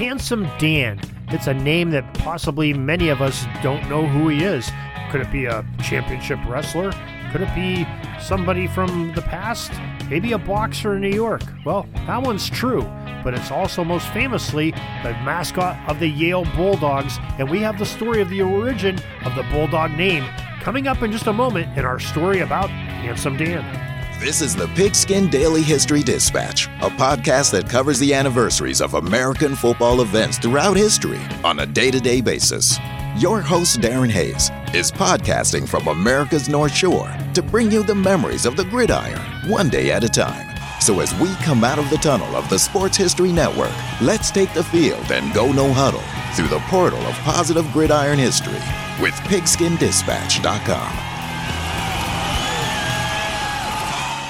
Handsome Dan. It's a name that possibly many of us don't know who he is. Could it be a championship wrestler? Could it be somebody from the past? Maybe a boxer in New York? Well, that one's true, but it's also most famously the mascot of the Yale Bulldogs, and we have the story of the origin of the Bulldog name coming up in just a moment in our story about Handsome Dan. This is the Pigskin Daily History Dispatch, a podcast that covers the anniversaries of American football events throughout history on a day to day basis. Your host, Darren Hayes, is podcasting from America's North Shore to bring you the memories of the gridiron one day at a time. So as we come out of the tunnel of the Sports History Network, let's take the field and go no huddle through the portal of positive gridiron history with pigskindispatch.com.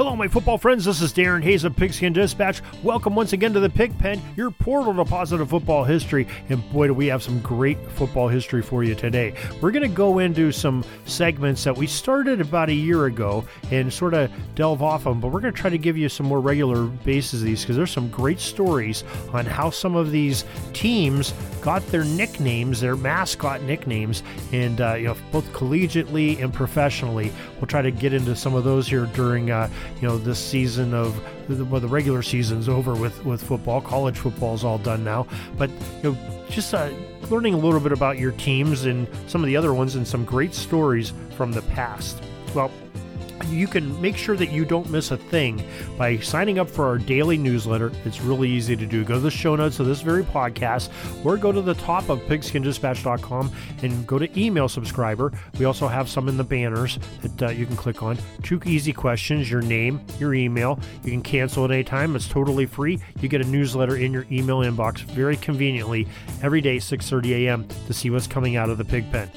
Hello, my football friends. This is Darren Hayes of Pigskin Dispatch. Welcome once again to the Pigpen, your portal to positive football history. And boy, do we have some great football history for you today. We're going to go into some segments that we started about a year ago and sort of delve off them, but we're going to try to give you some more regular bases of these because there's some great stories on how some of these teams got their nicknames, their mascot nicknames, and uh, you know both collegiately and professionally. We'll try to get into some of those here during uh, you know this season of well the regular season's over with with football. College football is all done now, but you know just uh, learning a little bit about your teams and some of the other ones and some great stories from the past. Well, you can make sure that you don't miss a thing by signing up for our daily newsletter. It's really easy to do. Go to the show notes of this very podcast or go to the top of pigskindispatch.com and go to email subscriber. We also have some in the banners that uh, you can click on. Two easy questions your name, your email. You can cancel at any time. It's totally free. You get a newsletter in your email inbox very conveniently every day, 6:30 a.m. to see what's coming out of the pig pen.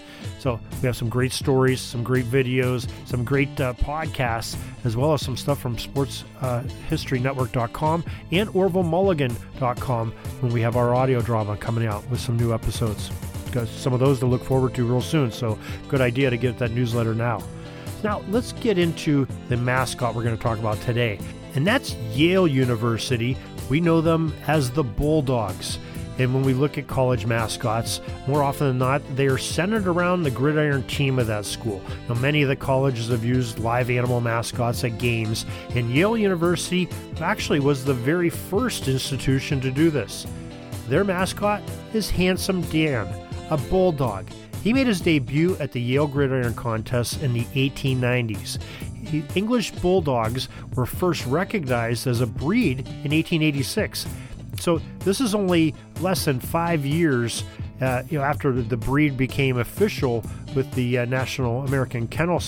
So we have some great stories, some great videos, some great uh, podcasts, as well as some stuff from sportshistorynetwork.com and orvillmulligan.com when we have our audio drama coming out with some new episodes. Got some of those to look forward to real soon. So good idea to get that newsletter now. Now let's get into the mascot we're going to talk about today, and that's Yale University. We know them as the Bulldogs. And when we look at college mascots, more often than not, they are centered around the gridiron team of that school. Now, many of the colleges have used live animal mascots at games, and Yale University actually was the very first institution to do this. Their mascot is Handsome Dan, a bulldog. He made his debut at the Yale Gridiron Contest in the 1890s. English Bulldogs were first recognized as a breed in 1886. So this is only less than five years, uh, you know, after the breed became official with the uh, National American Kennel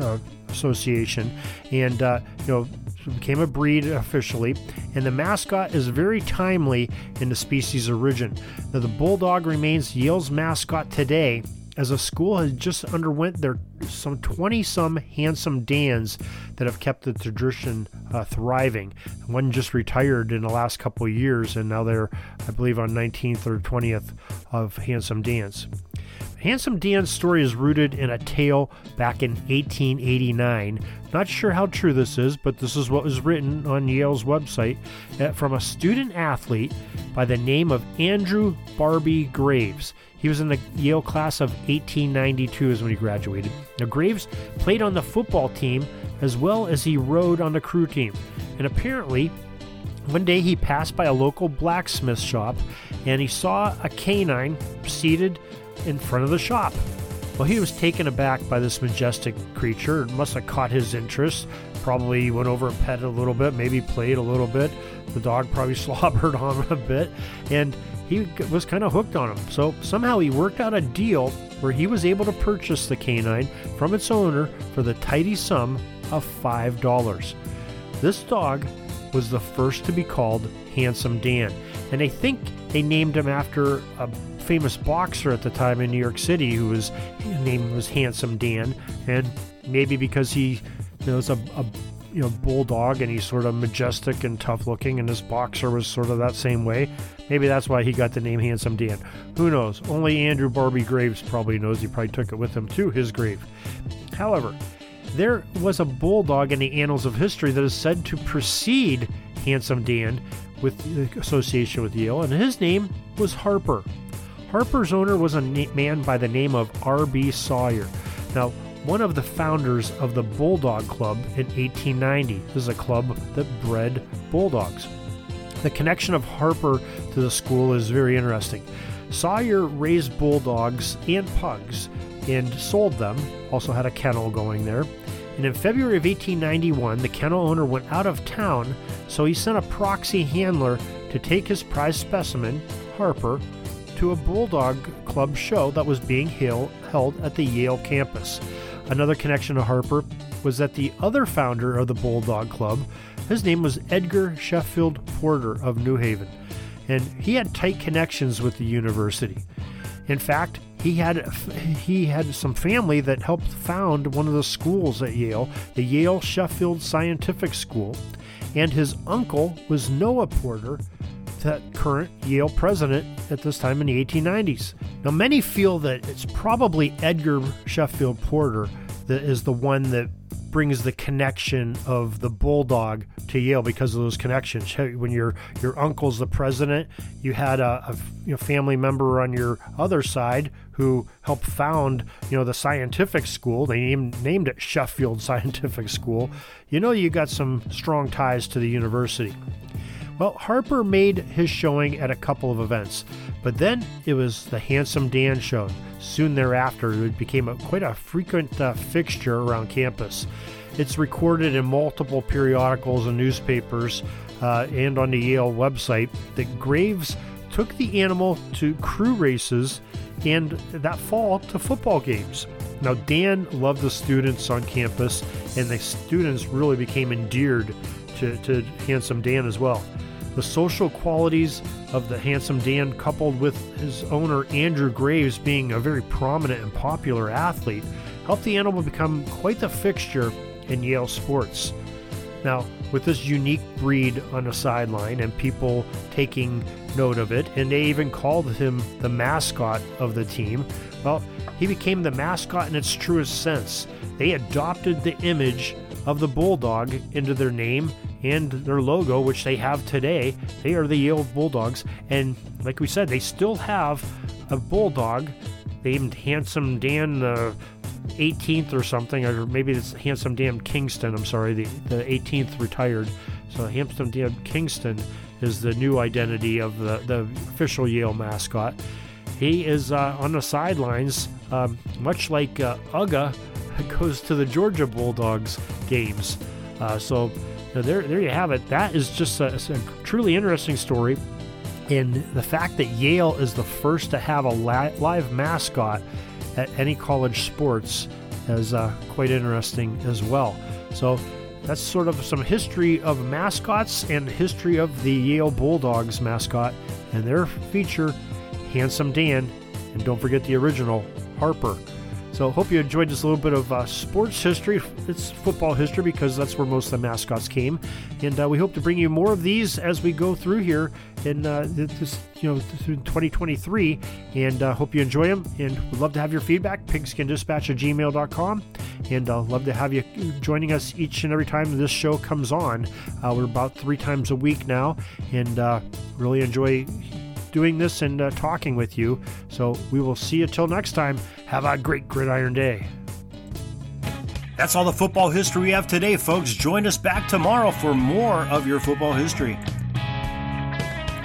uh, Association, and uh, you know became a breed officially, and the mascot is very timely in the species' origin. Now, the bulldog remains Yale's mascot today, as a school has just underwent their some 20 some handsome Dans that have kept the tradition uh, thriving. One just retired in the last couple of years, and now they're, I believe, on 19th or 20th of handsome Dans. Handsome Dan's story is rooted in a tale back in 1889. Not sure how true this is, but this is what was written on Yale's website uh, from a student athlete by the name of Andrew Barbie Graves. He was in the Yale class of 1892 is when he graduated. Now Graves played on the football team as well as he rode on the crew team. And apparently, one day he passed by a local blacksmith shop and he saw a canine seated in front of the shop. Well, he was taken aback by this majestic creature. It must have caught his interest. Probably went over and petted a little bit, maybe played a little bit. The dog probably slobbered on him a bit. And he was kind of hooked on him. So somehow he worked out a deal where he was able to purchase the canine from its owner for the tidy sum of $5. This dog was the first to be called Handsome Dan, and I think they named him after a famous boxer at the time in New York City who was his name was Handsome Dan, and maybe because he you know, was a, a you know bulldog and he's sort of majestic and tough looking and this boxer was sort of that same way maybe that's why he got the name handsome dan. Who knows? Only andrew barbie graves probably knows. He probably took it with him to his grave. However there was a bulldog in the annals of history that is said to precede handsome dan with the association with yale and his name was harper harper's owner was a man by the name of r.b sawyer now one of the founders of the Bulldog Club in 1890. This is a club that bred bulldogs. The connection of Harper to the school is very interesting. Sawyer raised bulldogs and pugs and sold them, also had a kennel going there. And in February of 1891, the kennel owner went out of town, so he sent a proxy handler to take his prize specimen, Harper, to a Bulldog Club show that was being held at the Yale campus. Another connection to Harper was that the other founder of the Bulldog Club, his name was Edgar Sheffield Porter of New Haven, and he had tight connections with the university. In fact, he had he had some family that helped found one of the schools at Yale, the Yale Sheffield Scientific School, and his uncle was Noah Porter, the current Yale president at this time in the 1890s. Now, many feel that it's probably Edgar Sheffield Porter that is the one that brings the connection of the bulldog to Yale because of those connections. When your your uncle's the president, you had a, a you know, family member on your other side who helped found you know the scientific school. They named, named it Sheffield Scientific School. You know you got some strong ties to the university. Well, Harper made his showing at a couple of events, but then it was the Handsome Dan show. Soon thereafter, it became a, quite a frequent uh, fixture around campus. It's recorded in multiple periodicals and newspapers uh, and on the Yale website that Graves took the animal to crew races and that fall to football games. Now, Dan loved the students on campus, and the students really became endeared to, to Handsome Dan as well. The social qualities of the handsome Dan, coupled with his owner Andrew Graves being a very prominent and popular athlete, helped the animal become quite the fixture in Yale sports. Now, with this unique breed on the sideline and people taking note of it, and they even called him the mascot of the team, well, he became the mascot in its truest sense. They adopted the image of the bulldog into their name and their logo, which they have today. They are the Yale Bulldogs. And like we said, they still have a bulldog named Handsome Dan uh, 18th or something, or maybe it's Handsome Dan Kingsley. I'm sorry, the, the 18th retired. So Handsome Dan Kingsley is the new identity of the, the official Yale mascot. He is uh, on the sidelines, um, much like uh, Uga goes to the Georgia Bulldogs games. Uh, so there, there you have it. That is just a, a, truly interesting story. And the fact that Yale is the first to have a live mascot at any college sports is uh, quite interesting as well. So that's sort of some history of mascots and history of the Yale Bulldogs mascot and their feature, Handsome Dan. And don't forget the original, Harper. So, hope you enjoyed this little bit of uh, sports history. It's football history because that's where most of the mascots came, and uh, we hope to bring you more of these as we go through here in uh, this, you know, through 2023. And uh, hope you enjoy them. And we'd love to have your feedback. Pigskindispatch at gmail.com. And uh, love to have you joining us each and every time this show comes on. Uh, we're about three times a week now, and uh, really enjoy doing this and uh, talking with you. So we will see you till next time. Have a great gridiron day. That's all the football history we have today, folks. Join us back tomorrow for more of your football history.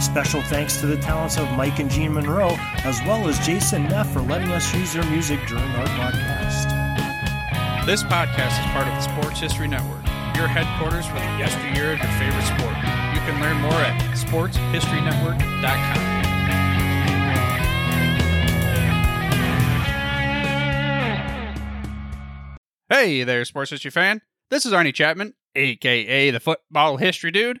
Special thanks to the talents of Mike and Jean Monroe, as well as Jason Neff for letting us use their music during our podcast. This podcast is part of the Sports History Network, your headquarters for the yesteryear of your favorite sport. You can learn more at sportshistorynetwork.com. Hey there, sports history fan. This is Arnie Chapman, aka the Football History Dude,